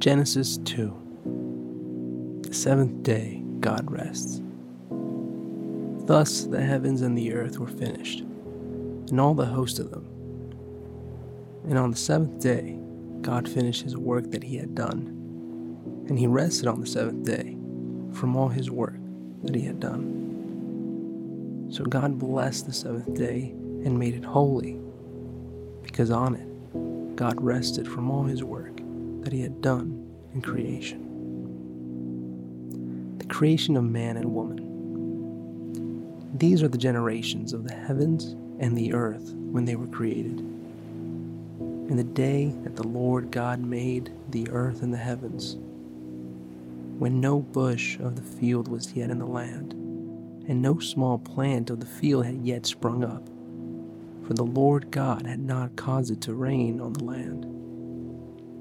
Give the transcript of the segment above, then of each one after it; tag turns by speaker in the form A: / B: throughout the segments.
A: Genesis 2 The seventh day God rests. Thus the heavens and the earth were finished, and all the host of them. And on the seventh day God finished his work that he had done, and he rested on the seventh day from all his work that he had done. So God blessed the seventh day and made it holy, because on it God rested from all his work that he had done in creation. The creation of man and woman. These are the generations of the heavens and the earth when they were created. In the day that the Lord God made the earth and the heavens, when no bush of the field was yet in the land, and no small plant of the field had yet sprung up, for the Lord God had not caused it to rain on the land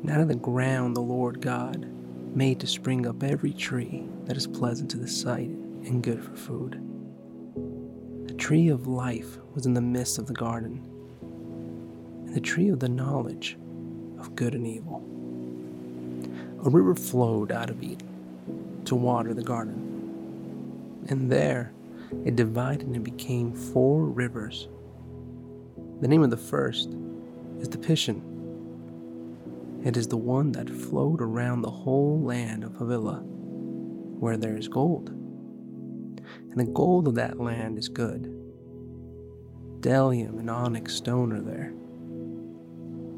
A: And out of the ground the Lord God made to spring up every tree that is pleasant to the sight and good for food. The tree of life was in the midst of the garden, and the tree of the knowledge of good and evil. A river flowed out of Eden to water the garden, and there it divided and became four rivers. The name of the first is the Pishon it is the one that flowed around the whole land of Havilah, where there is gold. And the gold of that land is good. Bdellium and onyx stone are there.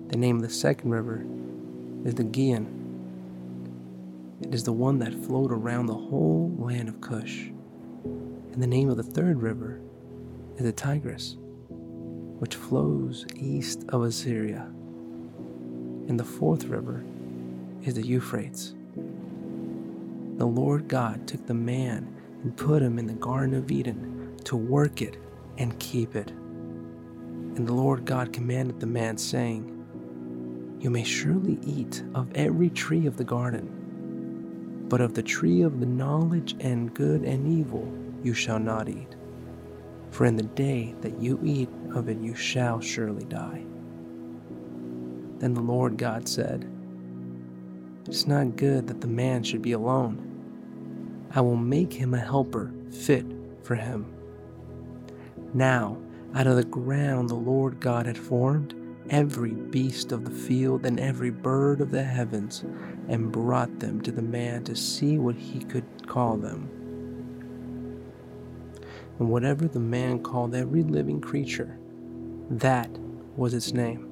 A: The name of the second river is the Gihon. It is the one that flowed around the whole land of Cush. And the name of the third river is the Tigris, which flows east of Assyria and the fourth river is the Euphrates. The Lord God took the man and put him in the Garden of Eden to work it and keep it. And the Lord God commanded the man, saying, You may surely eat of every tree of the garden, but of the tree of the knowledge and good and evil you shall not eat. For in the day that you eat of it you shall surely die. Then the Lord God said, It is not good that the man should be alone. I will make him a helper fit for him. Now, out of the ground the Lord God had formed every beast of the field and every bird of the heavens, and brought them to the man to see what he could call them. And whatever the man called every living creature, that was its name.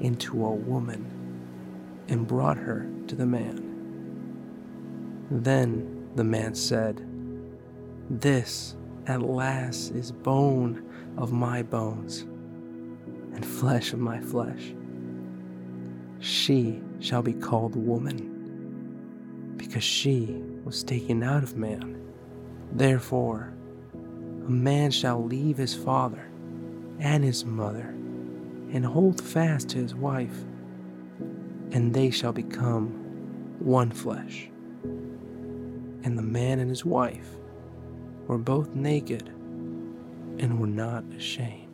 A: into a woman and brought her to the man. Then the man said, This at last is bone of my bones and flesh of my flesh. She shall be called woman, because she was taken out of man. Therefore, a man shall leave his father and his mother and hold fast to his wife, and they shall become one flesh. And the man and his wife were both naked and were not ashamed.